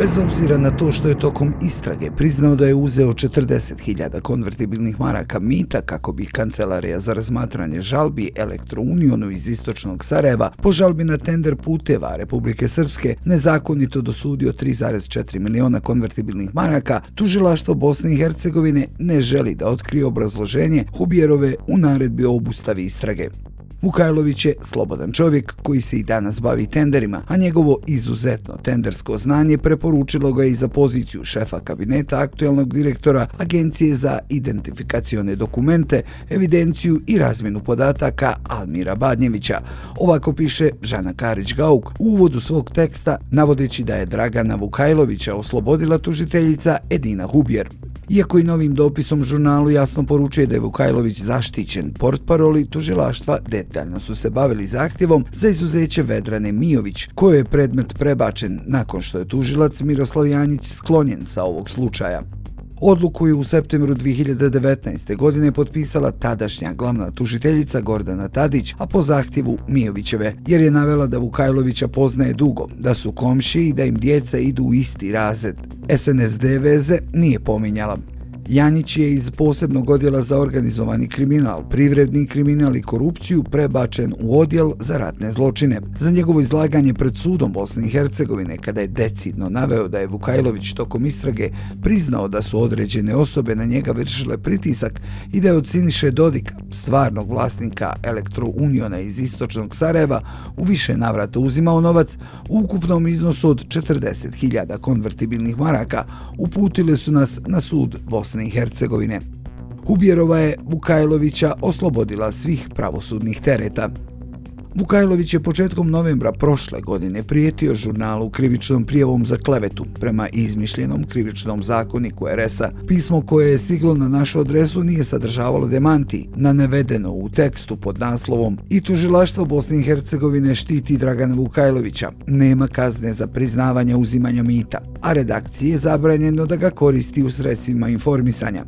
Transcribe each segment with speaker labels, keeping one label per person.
Speaker 1: Bez obzira na to što je tokom istrage priznao da je uzeo 40.000 konvertibilnih maraka mita kako bi kancelarija za razmatranje žalbi Elektrounionu iz istočnog Sarajeva po žalbi na tender puteva Republike Srpske nezakonito dosudio 3,4 miliona konvertibilnih maraka, tužilaštvo Bosne i Hercegovine ne želi da otkrije obrazloženje Hubjerove u naredbi o obustavi istrage. Vukajlović je slobodan čovjek koji se i danas bavi tenderima, a njegovo izuzetno tendersko znanje preporučilo ga i za poziciju šefa kabineta aktuelnog direktora Agencije za identifikacione dokumente, evidenciju i razmjenu podataka Almira Badnjevića. Ovako piše Žana Karić-Gauk u uvodu svog teksta, navodeći da je Dragana Vukajlovića oslobodila tužiteljica Edina Hubjer. Iako i novim dopisom žurnalu jasno poručuje da je Vukajlović zaštićen portparoli, tužilaštva detaljno su se bavili zahtjevom za izuzeće Vedrane Mijović, koje je predmet prebačen nakon što je tužilac Miroslav Janjić sklonjen sa ovog slučaja. Odluku je u septembru 2019. godine potpisala tadašnja glavna tužiteljica Gordana Tadić, a po zahtjevu Mijovićeve, jer je navela da Vukajlovića poznaje dugo, da su komši i da im djeca idu u isti razred. SNSD veze nije pominjala. Janić je iz posebnog odjela za organizovani kriminal, privredni kriminal i korupciju prebačen u odjel za ratne zločine. Za njegovo izlaganje pred sudom Bosne i Hercegovine, kada je decidno naveo da je Vukajlović tokom istrage priznao da su određene osobe na njega vršile pritisak i da je od Siniše Dodika, stvarnog vlasnika Elektrouniona iz istočnog Sarajeva, u više navrata uzimao novac u ukupnom iznosu od 40.000 konvertibilnih maraka, uputile su nas na sud Bosne Bosne i Hercegovine. Hubjerova je Vukajlovića oslobodila svih pravosudnih tereta. Vukajlović je početkom novembra prošle godine prijetio žurnalu krivičnom prijevom za klevetu prema izmišljenom krivičnom zakoniku RS-a. Pismo koje je stiglo na našu adresu nije sadržavalo demanti, na nevedeno u tekstu pod naslovom i tužilaštvo Bosne i Hercegovine štiti Dragana Vukajlovića. Nema kazne za priznavanje uzimanja mita, a redakciji je zabranjeno da ga koristi u sredstvima informisanja.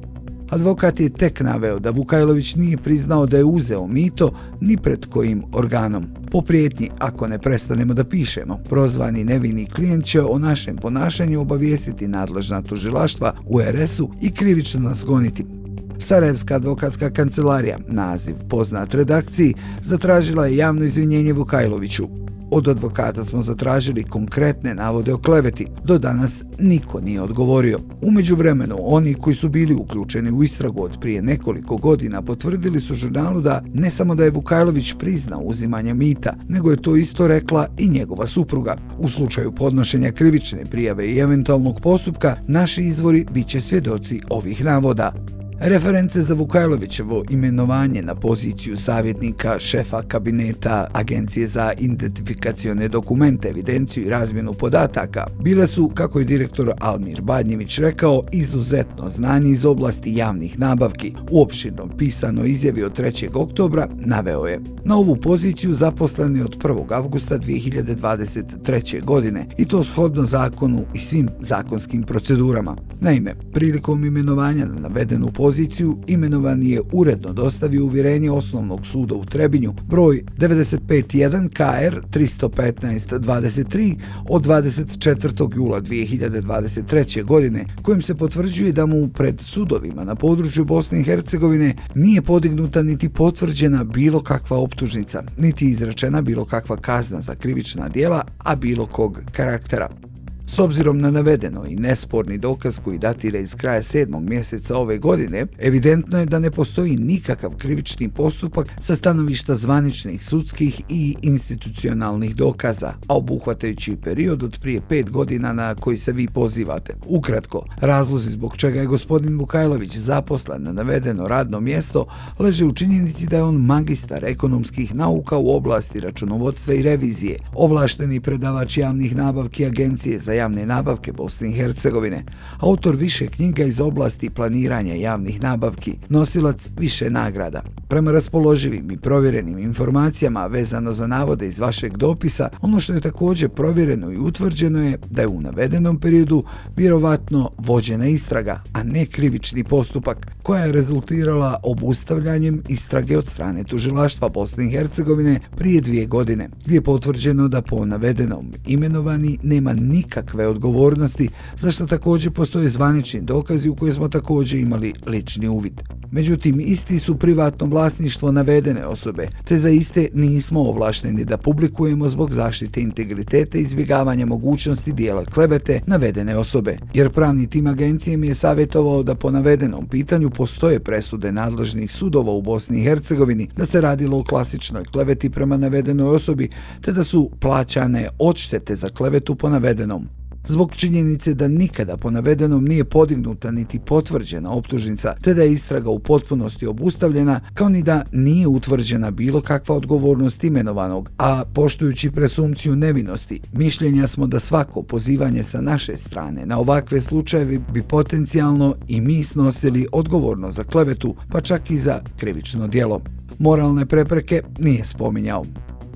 Speaker 1: Advokat je tek naveo da Vukajlović nije priznao da je uzeo mito ni pred kojim organom. Po prijetnji, ako ne prestanemo da pišemo, prozvani nevini klijent će o našem ponašanju obavijestiti nadležna tužilaštva u RS-u i krivično nas goniti. Sarajevska advokatska kancelarija, naziv poznat redakciji, zatražila je javno izvinjenje Vukajloviću, Od advokata smo zatražili konkretne navode o kleveti. Do danas niko nije odgovorio. Umeđu vremenu, oni koji su bili uključeni u istragu od prije nekoliko godina potvrdili su žurnalu da ne samo da je Vukajlović priznao uzimanje mita, nego je to isto rekla i njegova supruga. U slučaju podnošenja krivične prijave i eventualnog postupka, naši izvori bit će svjedoci ovih navoda. Reference za Vukajlovićevo imenovanje na poziciju savjetnika šefa kabineta Agencije za identifikacione dokumente, evidenciju i razmjenu podataka bile su, kako je direktor Almir Badnjević rekao, izuzetno znanje iz oblasti javnih nabavki. U opširnom pisano izjavi od 3. oktobra naveo je na ovu poziciju zaposlen je od 1. avgusta 2023. godine i to shodno zakonu i svim zakonskim procedurama. Naime, prilikom imenovanja na navedenu poziciju poziciju imenovan je uredno dostavio uvjerenje osnovnog suda u Trebinju broj 951 KR 315-23 od 24. jula 2023. godine kojim se potvrđuje da mu pred sudovima na području Bosne i Hercegovine nije podignuta niti potvrđena bilo kakva optužnica, niti izrečena bilo kakva kazna za krivična dijela, a bilo kog karaktera. S obzirom na navedeno i nesporni dokaz koji datira iz kraja sedmog mjeseca ove godine, evidentno je da ne postoji nikakav krivični postupak sa stanovišta zvaničnih sudskih i institucionalnih dokaza, a obuhvatajući period od prije pet godina na koji se vi pozivate. Ukratko, razlozi zbog čega je gospodin Vukajlović zaposlen na navedeno radno mjesto leže u činjenici da je on magistar ekonomskih nauka u oblasti računovodstva i revizije, ovlašteni predavač javnih nabavki agencije za javne nabavke Bosne i Hercegovine, autor više knjiga iz oblasti planiranja javnih nabavki, nosilac više nagrada. Prema raspoloživim i provjerenim informacijama vezano za navode iz vašeg dopisa, ono što je također provjereno i utvrđeno je da je u navedenom periodu vjerovatno vođena istraga, a ne krivični postupak, koja je rezultirala obustavljanjem istrage od strane tužilaštva Bosne i Hercegovine prije dvije godine, gdje je potvrđeno da po navedenom imenovani nema nikakve nikakve odgovornosti, zašto također postoje zvanični dokazi u koje smo također imali lični uvid. Međutim, isti su privatno vlasništvo navedene osobe, te za iste nismo ovlašteni da publikujemo zbog zaštite integritete i izbjegavanja mogućnosti dijela klebete navedene osobe, jer pravni tim agencije mi je savjetovao da po navedenom pitanju postoje presude nadležnih sudova u Bosni i Hercegovini da se radilo o klasičnoj kleveti prema navedenoj osobi, te da su plaćane odštete za klevetu po navedenom. Zbog činjenice da nikada po navedenom nije podignuta niti potvrđena optužnica, te da je istraga u potpunosti obustavljena, kao ni da nije utvrđena bilo kakva odgovornost imenovanog, a poštujući presumpciju nevinosti, mišljenja smo da svako pozivanje sa naše strane na ovakve slučajevi bi potencijalno i mi snosili odgovorno za klevetu, pa čak i za krivično dijelo. Moralne prepreke nije spominjao.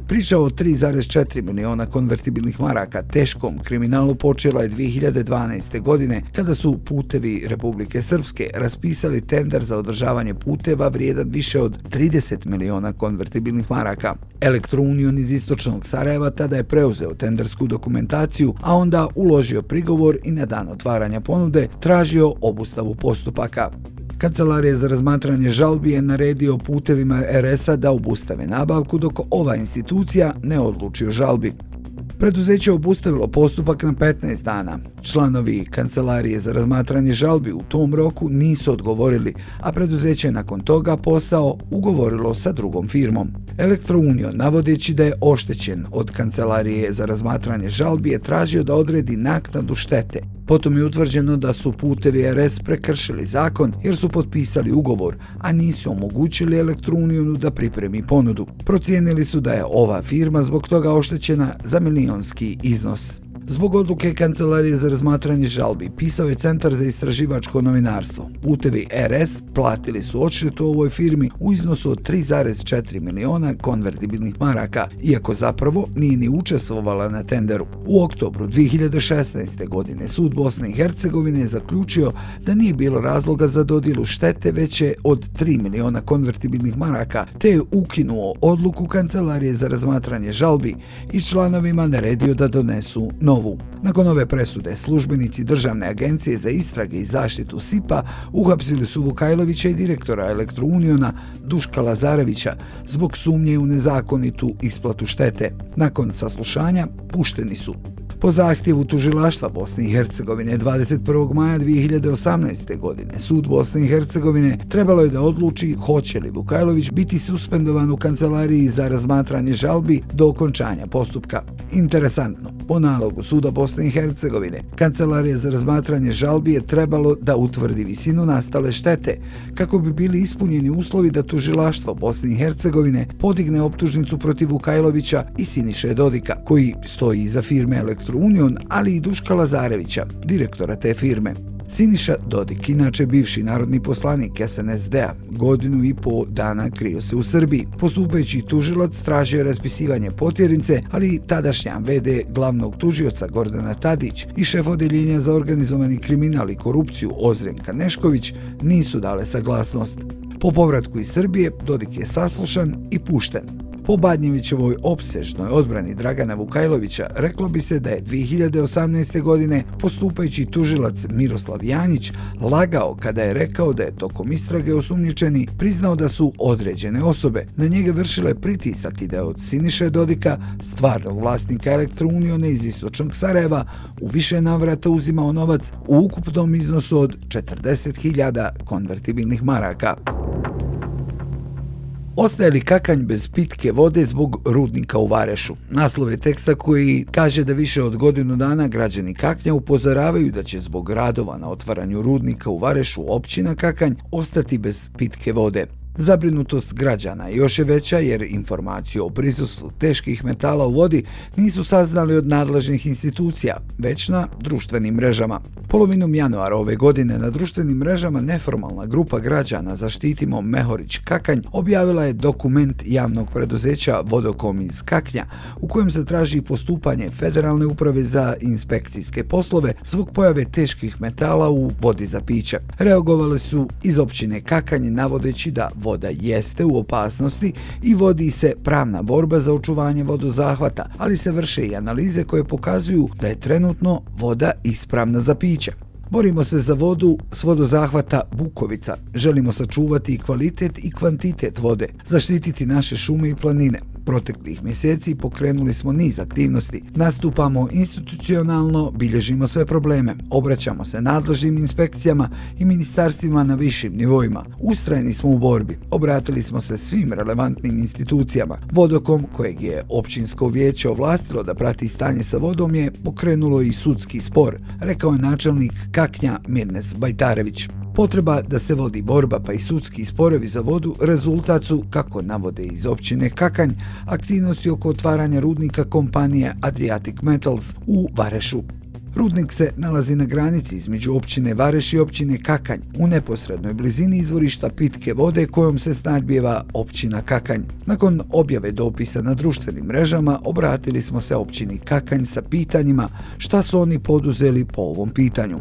Speaker 1: Priča o 3,4 miliona konvertibilnih maraka teškom kriminalu počela je 2012. godine kada su putevi Republike Srpske raspisali tender za održavanje puteva vrijedan više od 30 miliona konvertibilnih maraka. Elektrounion iz istočnog Sarajeva tada je preuzeo tendersku dokumentaciju, a onda uložio prigovor i na dan otvaranja ponude tražio obustavu postupaka. Kancelarija za razmatranje žalbi je naredio putevima RS-a da obustave nabavku dok ova institucija ne odluči o žalbi. Preduzeće obustavilo postupak na 15 dana. Članovi Kancelarije za razmatranje žalbi u tom roku nisu odgovorili, a preduzeće nakon toga posao ugovorilo sa drugom firmom. Elektrounion, navodeći da je oštećen od Kancelarije za razmatranje žalbi, je tražio da odredi naknadu štete. Potom je utvrđeno da su putevi RS prekršili zakon jer su potpisali ugovor, a nisu omogućili Elektrounionu da pripremi ponudu. Procijenili su da je ova firma zbog toga oštećena za milionski iznos. Zbog odluke Kancelarije za razmatranje žalbi pisao je Centar za istraživačko novinarstvo. Putevi RS platili su odštetu ovoj firmi u iznosu od 3,4 miliona konvertibilnih maraka, iako zapravo nije ni učestvovala na tenderu. U oktobru 2016. godine sud Bosne i Hercegovine je zaključio da nije bilo razloga za dodilu štete veće od 3 miliona konvertibilnih maraka, te je ukinuo odluku Kancelarije za razmatranje žalbi i članovima naredio da donesu novu novu. Nakon ove presude, službenici Državne agencije za istrage i zaštitu SIPA uhapsili su Vukajlovića i direktora Elektrouniona Duška Lazarevića zbog sumnje u nezakonitu isplatu štete. Nakon saslušanja, pušteni su. Po zahtjevu tužilaštva Bosne i Hercegovine 21. maja 2018. godine sud Bosne i Hercegovine trebalo je da odluči hoće li Vukajlović biti suspendovan u kancelariji za razmatranje žalbi do okončanja postupka. Interesantno, po nalogu suda Bosne i Hercegovine, kancelarija za razmatranje žalbi je trebalo da utvrdi visinu nastale štete, kako bi bili ispunjeni uslovi da tužilaštvo Bosne i Hercegovine podigne optužnicu protiv Vukajlovića i Siniše Dodika, koji stoji iza firme Elektrounion, ali i Duška Lazarevića, direktora te firme. Siniša Dodik, inače bivši narodni poslanik SNSD-a, godinu i po dana krio se u Srbiji. Postupajući tužilac tražio raspisivanje potjernice, ali i tadašnja VD glavnog tužioca Gordana Tadić i šef odeljenja za organizovani kriminal i korupciju Ozrenka Nešković nisu dale saglasnost. Po povratku iz Srbije, Dodik je saslušan i pušten. Po Badnjevićevoj opsežnoj odbrani Dragana Vukajlovića reklo bi se da je 2018. godine postupajući tužilac Miroslav Janić lagao kada je rekao da je tokom istrage osumnjičeni priznao da su određene osobe na njega vršile pritisak i da je od Siniše Dodika, stvarnog vlasnika Elektrounione iz Istočnog Sarajeva, u više navrata uzimao novac u ukupnom iznosu od 40.000 konvertibilnih maraka. Ostaje li kakanj bez pitke vode zbog rudnika u Varešu? Naslov je teksta koji kaže da više od godinu dana građani Kaknja upozoravaju da će zbog radova na otvaranju rudnika u Varešu općina Kakanj ostati bez pitke vode. Zabrinutost građana još je veća jer informaciju o prisustvu teških metala u vodi nisu saznali od nadležnih institucija, već na društvenim mrežama. Polovinom januara ove godine na društvenim mrežama neformalna grupa građana Zaštitimo Mehorić Kakanj objavila je dokument javnog preduzeća Vodokom iz Kaknja u kojem se traži postupanje Federalne uprave za inspekcijske poslove zbog pojave teških metala u vodi za piće. Reagovali su iz općine Kakanj navodeći da voda jeste u opasnosti i vodi se pravna borba za očuvanje vodozahvata, ali se vrše i analize koje pokazuju da je trenutno voda ispravna za piće. Borimo se za vodu s vodozahvata Bukovica. Želimo sačuvati i kvalitet i kvantitet vode, zaštititi naše šume i planine, proteklih mjeseci pokrenuli smo niz aktivnosti. Nastupamo institucionalno, bilježimo sve probleme, obraćamo se nadležnim inspekcijama i ministarstvima na višim nivoima. Ustrajeni smo u borbi, obratili smo se svim relevantnim institucijama. Vodokom, kojeg je općinsko vijeće ovlastilo da prati stanje sa vodom, je pokrenulo i sudski spor, rekao je načelnik Kaknja Mirnes Bajtarević. Potreba da se vodi borba pa i sudski sporovi za vodu rezultat su, kako navode iz općine Kakanj, aktivnosti oko otvaranja rudnika kompanije Adriatic Metals u Varešu. Rudnik se nalazi na granici između općine Vareš i općine Kakanj, u neposrednoj blizini izvorišta pitke vode kojom se snadbijeva općina Kakanj. Nakon objave dopisa na društvenim mrežama, obratili smo se općini Kakanj sa pitanjima šta su oni poduzeli po ovom pitanju.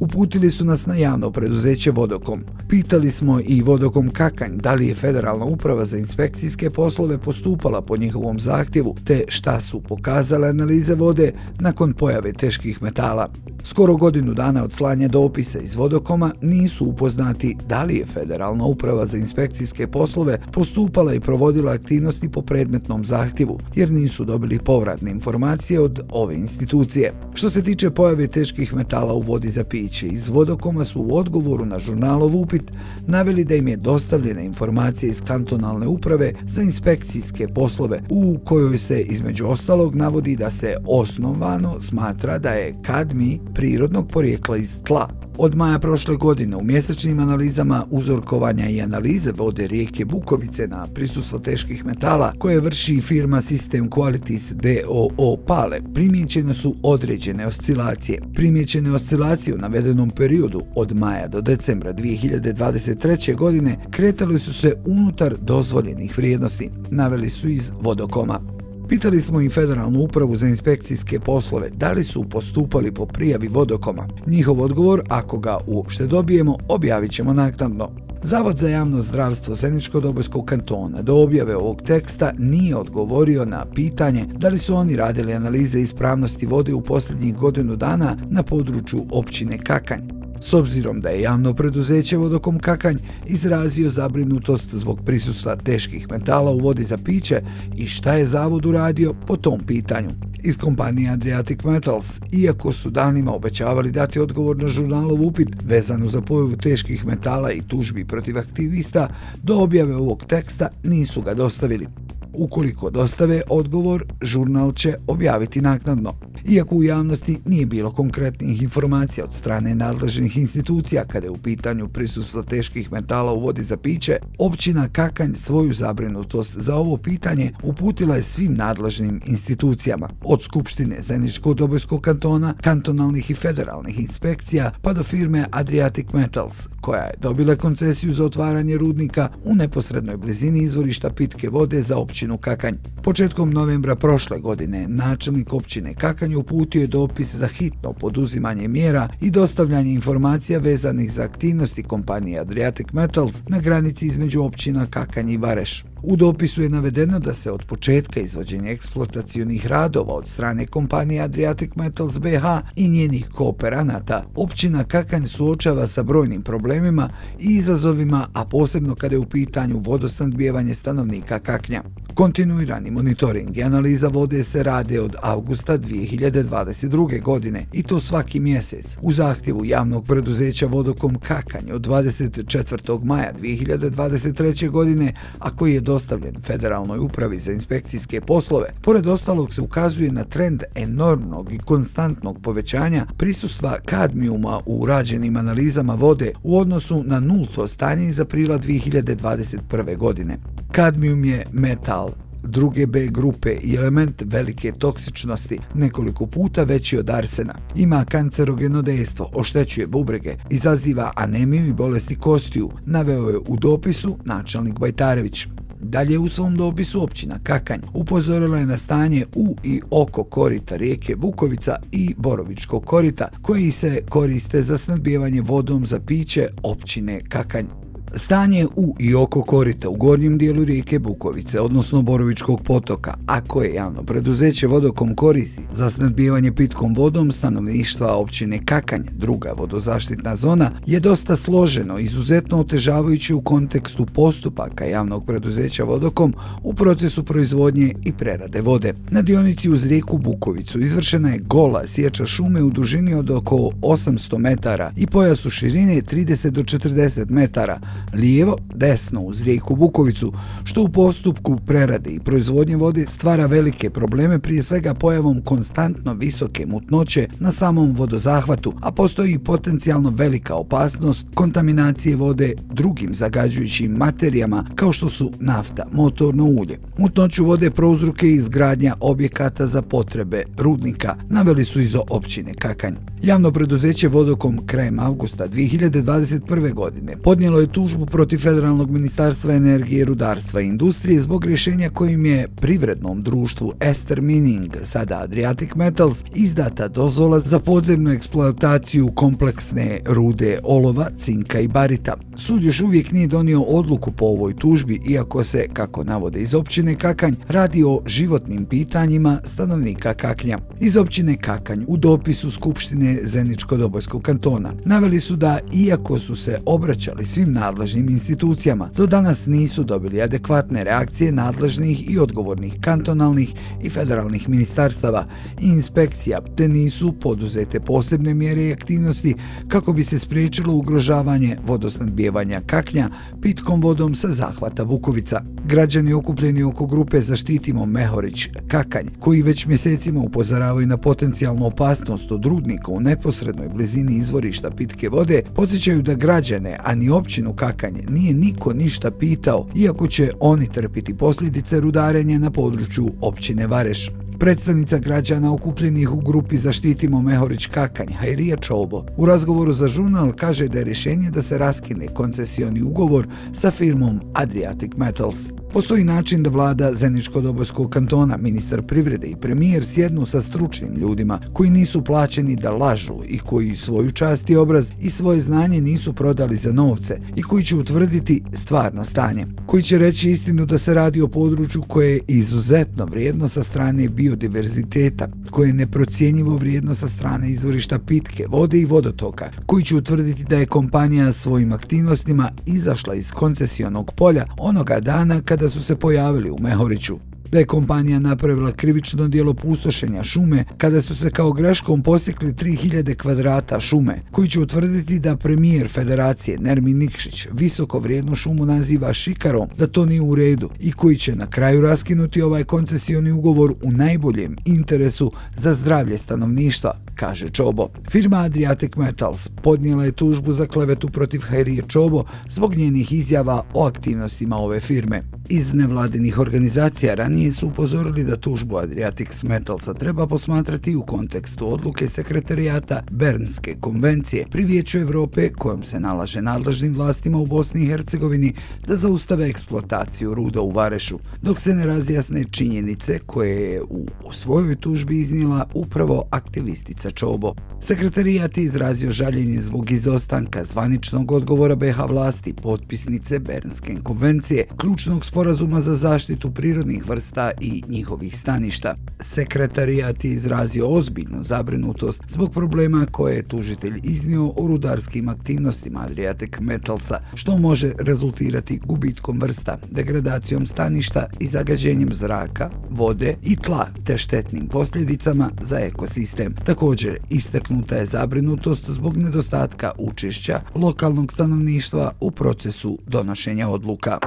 Speaker 1: Uputili su nas na javno preduzeće Vodokom. Pitali smo i Vodokom Kakanj da li je Federalna uprava za inspekcijske poslove postupala po njihovom zahtjevu, te šta su pokazale analize vode nakon pojave teških metala. Skoro godinu dana od slanja dopisa iz Vodokoma nisu upoznati da li je Federalna uprava za inspekcijske poslove postupala i provodila aktivnosti po predmetnom zahtjevu, jer nisu dobili povratne informacije od ove institucije. Što se tiče pojave teških metala u vodi za piće, iz Vodokoma su u odgovoru na žurnalov upit naveli da im je dostavljena informacija iz kantonalne uprave za inspekcijske poslove, u kojoj se između ostalog navodi da se osnovano smatra da je kadmi prirodnog porijekla iz tla. Od maja prošle godine u mjesečnim analizama uzorkovanja i analize vode rijeke Bukovice na prisustvo teških metala koje vrši firma System Qualities DOO Pale primjećene su određene oscilacije. Primjećene oscilacije u navedenom periodu od maja do decembra 2023. godine kretali su se unutar dozvoljenih vrijednosti, naveli su iz vodokoma. Pitali smo i Federalnu upravu za inspekcijske poslove da li su postupali po prijavi vodokoma. Njihov odgovor, ako ga uopšte dobijemo, objavit ćemo naknadno. Zavod za javno zdravstvo Zeničko-Dobojskog kantona do objave ovog teksta nije odgovorio na pitanje da li su oni radili analize ispravnosti vode u posljednjih godinu dana na području općine Kakanj. S obzirom da je javno preduzeće Vodokom Kakanj izrazio zabrinutost zbog prisustva teških metala u vodi za piće i šta je zavod uradio po tom pitanju. Iz kompanije Adriatic Metals, iako su danima obećavali dati odgovor na žurnalov upit vezanu za pojavu teških metala i tužbi protiv aktivista, do objave ovog teksta nisu ga dostavili. Ukoliko dostave odgovor, žurnal će objaviti naknadno. Iako u javnosti nije bilo konkretnih informacija od strane nadležnih institucija kada je u pitanju prisustva teških metala u vodi za piće, općina Kakanj svoju zabrinutost za ovo pitanje uputila je svim nadležnim institucijama, od Skupštine Zeničko-Dobojskog kantona, kantonalnih i federalnih inspekcija, pa do firme Adriatic Metals, koja je dobila koncesiju za otvaranje rudnika u neposrednoj blizini izvorišta pitke vode za općinu Kakanj. Početkom novembra prošle godine, načelnik općine Kakanj uputio je dopis za hitno poduzimanje mjera i dostavljanje informacija vezanih za aktivnosti kompanije Adriatic Metals na granici između općina Kakanj i Vareš. U dopisu je navedeno da se od početka izvođenja eksploatacijonih radova od strane kompanije Adriatic Metals BH i njenih kooperanata, općina Kakanj suočava sa brojnim problemima i izazovima, a posebno kada je u pitanju vodosnadbijevanje stanovnika Kaknja. Kontinuirani monitoring i analiza vode se rade od augusta 2022. godine i to svaki mjesec. U zahtjevu javnog preduzeća Vodokom Kakanj od 24. maja 2023. godine, a koji je dostavljen Federalnoj upravi za inspekcijske poslove, pored ostalog se ukazuje na trend enormnog i konstantnog povećanja prisustva kadmijuma u rađenim analizama vode u odnosu na nulto stanje iz aprila 2021. godine. Kadmijum je metal druge B grupe i element velike toksičnosti, nekoliko puta veći od arsena. Ima kancerogeno dejstvo, oštećuje bubrege, izaziva anemiju i bolesti kostiju, naveo je u dopisu načelnik Bajtarević. Dalje u svom dopisu općina Kakanj upozorila je na stanje u i oko korita rijeke Bukovica i Borovičkog korita, koji se koriste za snadbijevanje vodom za piće općine Kakanj. Stanje u i oko korita u gornjem dijelu rijeke Bukovice, odnosno Borovičkog potoka, a koje javno preduzeće vodokom koristi za snadbijevanje pitkom vodom stanovništva općine Kakanj, druga vodozaštitna zona, je dosta složeno, izuzetno otežavajući u kontekstu postupaka javnog preduzeća vodokom u procesu proizvodnje i prerade vode. Na dionici uz rijeku Bukovicu izvršena je gola sječa šume u dužini od oko 800 metara i pojasu širine 30 do 40 metara, lijevo, desno uz rijeku Bukovicu, što u postupku prerade i proizvodnje vode stvara velike probleme prije svega pojavom konstantno visoke mutnoće na samom vodozahvatu, a postoji i potencijalno velika opasnost kontaminacije vode drugim zagađujućim materijama kao što su nafta, motorno ulje. Mutnoću vode prouzruke izgradnja objekata za potrebe rudnika naveli su iz općine Kakanj. Javno preduzeće Vodokom krajem avgusta 2021. godine podnijelo je tužbu protiv Federalnog ministarstva energije, rudarstva i industrije zbog rješenja kojim je privrednom društvu Ester Mining, sada Adriatic Metals, izdata dozvola za podzemnu eksploataciju kompleksne rude olova, cinka i barita. Sud još uvijek nije donio odluku po ovoj tužbi, iako se, kako navode iz općine Kakanj, radi o životnim pitanjima stanovnika Kaknja. Iz općine Kakanj u dopisu Skupštine Zeničko-Dobojskog kantona. Naveli su da, iako su se obraćali svim nadležnim institucijama, do danas nisu dobili adekvatne reakcije nadležnih i odgovornih kantonalnih i federalnih ministarstava i inspekcija, te nisu poduzete posebne mjere i aktivnosti kako bi se spriječilo ugrožavanje vodosnadbijevanja kaknja pitkom vodom sa zahvata Vukovica. Građani okupljeni oko grupe Zaštitimo Mehorić Kakanj, koji već mjesecima upozoravaju na potencijalnu opasnost od rudnika u neposrednoj blizini izvorišta pitke vode, podsjećaju da građane, a ni općinu Kakanje, nije niko ništa pitao, iako će oni trpiti posljedice rudarenja na području općine Vareš. Predstavnica građana okupljenih u grupi Zaštitimo Mehorić Kakanj, Hajrija Čobo, u razgovoru za žurnal kaže da je rješenje da se raskine koncesioni ugovor sa firmom Adriatic Metals. Postoji način da vlada Zeničko-Dobojskog kantona, ministar privrede i premijer sjednu sa stručnim ljudima koji nisu plaćeni da lažu i koji svoju čast i obraz i svoje znanje nisu prodali za novce i koji će utvrditi stvarno stanje. Koji će reći istinu da se radi o području koje je izuzetno vrijedno sa strane biodiverziteta, koje je neprocijenjivo vrijedno sa strane izvorišta pitke, vode i vodotoka, koji će utvrditi da je kompanija svojim aktivnostima izašla iz koncesionog polja onoga dana kada kada su se pojavili u Mehoriću. Da je kompanija napravila krivično dijelo pustošenja šume kada su se kao greškom posjekli 3000 kvadrata šume, koji će utvrditi da premijer federacije Nermin Nikšić visoko vrijednu šumu naziva šikarom, da to nije u redu i koji će na kraju raskinuti ovaj koncesioni ugovor u najboljem interesu za zdravlje stanovništva, kaže Čobo. Firma Adriatic Metals podnijela je tužbu za klevetu protiv Hairije Čobo zbog njenih izjava o aktivnostima ove firme. Iz nevladinih organizacija ranije su upozorili da tužbu Adriatics Metalsa treba posmatrati u kontekstu odluke sekretarijata Bernske konvencije pri Vijeću Evrope kojom se nalaže nadležnim vlastima u Bosni i Hercegovini da zaustave eksploataciju ruda u Varešu, dok se ne razjasne činjenice koje je u svojoj tužbi iznijela upravo aktivistica Čobo. Sekretarijat je izrazio žaljenje zbog izostanka zvaničnog odgovora BH vlasti potpisnice Bernske konvencije, ključnog sporazuma za zaštitu prirodnih vrsta i njihovih staništa. Sekretarijat je izrazio ozbiljnu zabrinutost zbog problema koje je tužitelj iznio o rudarskim aktivnostima Adriatic Metalsa, što može rezultirati gubitkom vrsta, degradacijom staništa i zagađenjem zraka, vode i tla, te štetnim posljedicama za ekosistem. Također, istaknuta je zabrinutost zbog nedostatka učešća lokalnog stanovništva u procesu donošenja odluka.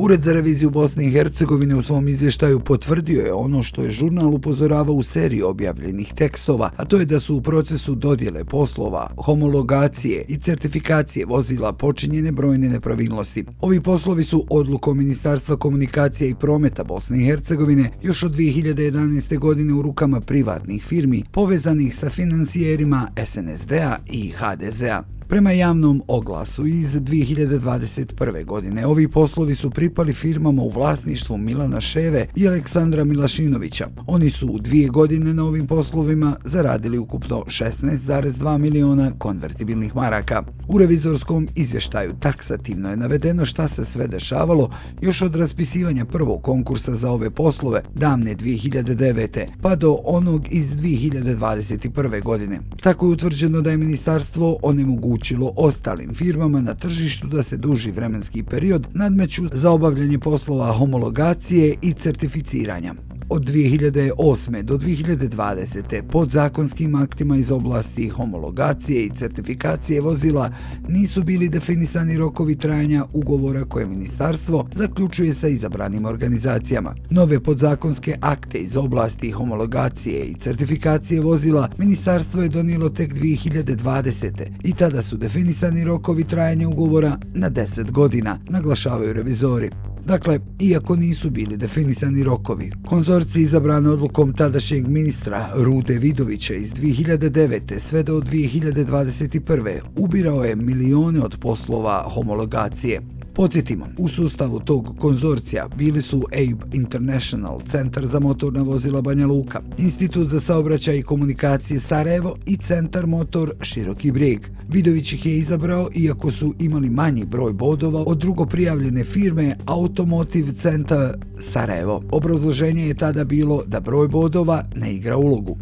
Speaker 1: Ured za reviziju Bosne i Hercegovine u svom izvještaju potvrdio je ono što je žurnal upozoravao u seriji objavljenih tekstova, a to je da su u procesu dodjele poslova, homologacije i certifikacije vozila počinjene brojne nepravilnosti. Ovi poslovi su odlukom Ministarstva komunikacije i prometa Bosne i Hercegovine još od 2011. godine u rukama privatnih firmi povezanih sa financijerima SNSD-a i HDZ-a. Prema javnom oglasu iz 2021. godine, ovi poslovi su pripali firmama u vlasništvu Milana Ševe i Aleksandra Milašinovića. Oni su u dvije godine na ovim poslovima zaradili ukupno 16,2 miliona konvertibilnih maraka. U revizorskom izvještaju taksativno je navedeno šta se sve dešavalo još od raspisivanja prvog konkursa za ove poslove davne 2009. pa do onog iz 2021. godine. Tako je utvrđeno da je ministarstvo onemogućeno omogućilo ostalim firmama na tržištu da se duži vremenski period nadmeću za obavljanje poslova homologacije i certificiranja. Od 2008. do 2020. pod zakonskim aktima iz oblasti homologacije i certifikacije vozila nisu bili definisani rokovi trajanja ugovora koje ministarstvo zaključuje sa izabranim organizacijama. Nove podzakonske akte iz oblasti homologacije i certifikacije vozila ministarstvo je donijelo tek 2020. i tada su definisani rokovi trajanja ugovora na 10 godina, naglašavaju revizori. Dakle, iako nisu bili definisani rokovi, konzorci izabrane odlukom tadašnjeg ministra Rude Vidovića iz 2009. sve do 2021. ubirao je milione od poslova homologacije. Podsjetimo, u sustavu tog konzorcija bili su ABE International, Centar za motorna vozila Banja Luka, Institut za saobraćaj i komunikacije Sarajevo i Centar motor Široki brijeg. Vidović ih je izabrao iako su imali manji broj bodova od drugo prijavljene firme Automotive Center Sarajevo. Obrazloženje je tada bilo da broj bodova ne igra ulogu.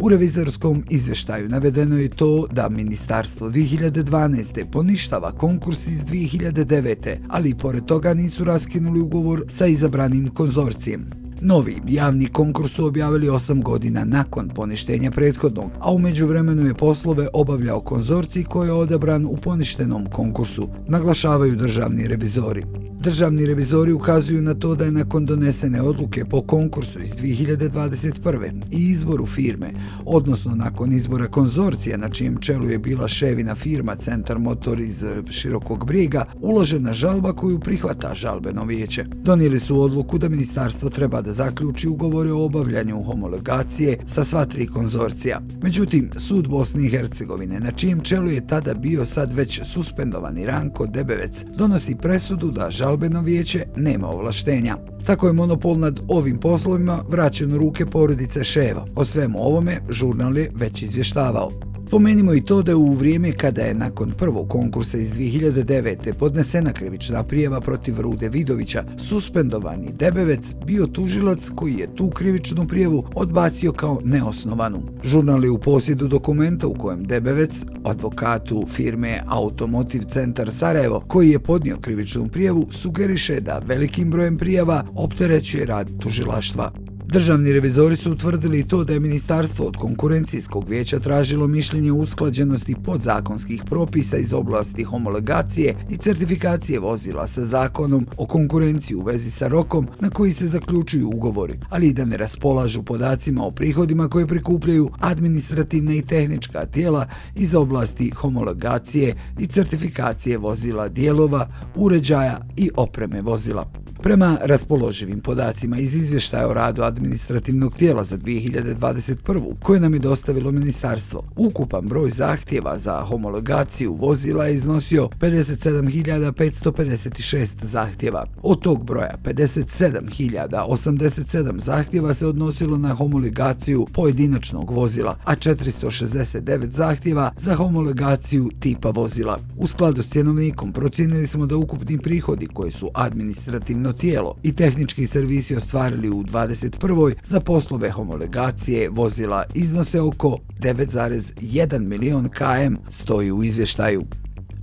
Speaker 1: U revizorskom izveštaju navedeno je to da Ministarstvo 2012. poništava konkurs iz 2009. ali pored toga nisu raskinuli ugovor sa izabranim konzorcijem. Novi javni konkurs su objavili 8 godina nakon poništenja prethodnog, a umeđu vremenu je poslove obavljao konzorci koji je odabran u poništenom konkursu, naglašavaju državni revizori. Državni revizori ukazuju na to da je nakon donesene odluke po konkursu iz 2021. i izboru firme, odnosno nakon izbora konzorcija na čijem čelu je bila ševina firma Centar Motor iz Širokog brijega, uložena žalba koju prihvata žalbeno vijeće. Donijeli su odluku da ministarstvo treba da zaključi ugovore o obavljanju homologacije sa sva tri konzorcija. Međutim, sud Bosne i Hercegovine, na čijem čelu je tada bio sad već suspendovani Ranko Debevec, donosi presudu da žalbeno vijeće nema ovlaštenja. Tako je monopol nad ovim poslovima vraćen u ruke porodice Ševa. O svemu ovome žurnal je već izvještavao. Pomenimo i to da u vrijeme kada je nakon prvog konkursa iz 2009. podnesena krivična prijeva protiv Rude Vidovića, suspendovani Debevec bio tužilac koji je tu krivičnu prijevu odbacio kao neosnovanu. Žurnal je u posjedu dokumenta u kojem Debevec, advokatu firme Automotiv Centar Sarajevo, koji je podnio krivičnu prijevu, sugeriše da velikim brojem prijava opterećuje rad tužilaštva. Državni revizori su utvrdili to da je ministarstvo od konkurencijskog vijeća tražilo mišljenje usklađenosti podzakonskih propisa iz oblasti homologacije i certifikacije vozila sa zakonom o konkurenciji u vezi sa rokom na koji se zaključuju ugovori, ali i da ne raspolažu podacima o prihodima koje prikupljaju administrativne i tehnička tijela iz oblasti homologacije i certifikacije vozila dijelova, uređaja i opreme vozila. Prema raspoloživim podacima iz izvještaja o radu administrativnog tijela za 2021. koje nam je dostavilo ministarstvo, ukupan broj zahtjeva za homologaciju vozila je iznosio 57.556 zahtjeva. Od tog broja 57.087 zahtjeva se odnosilo na homologaciju pojedinačnog vozila, a 469 zahtjeva za homologaciju tipa vozila. U skladu s cjenovnikom procijenili smo da ukupni prihodi koji su administrativno državno tijelo i tehnički servisi ostvarili u 21. za poslove homologacije vozila iznose oko 9,1 milion km, stoji u izvještaju.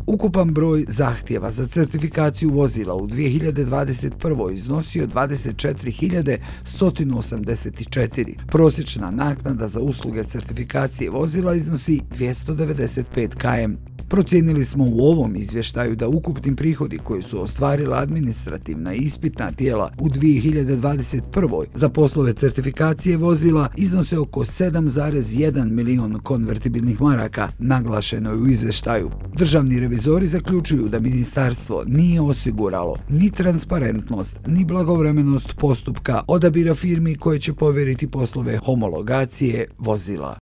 Speaker 1: Ukupan broj zahtjeva za certifikaciju vozila u 2021. iznosio 24.184. Prosječna naknada za usluge certifikacije vozila iznosi 295 km. Procenili smo u ovom izvještaju da ukupni prihodi koji su ostvarila administrativna i ispitna tijela u 2021. za poslove certifikacije vozila iznose oko 7,1 milion konvertibilnih maraka, naglašeno je u izvještaju. Državni revizori zaključuju da ministarstvo nije osiguralo ni transparentnost, ni blagovremenost postupka odabira firmi koje će povjeriti poslove homologacije vozila.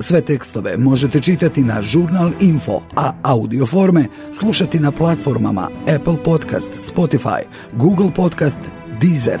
Speaker 1: Sve tekstove možete čitati na Žurnal Info, a audio forme slušati na platformama Apple Podcast, Spotify, Google Podcast, Deezer.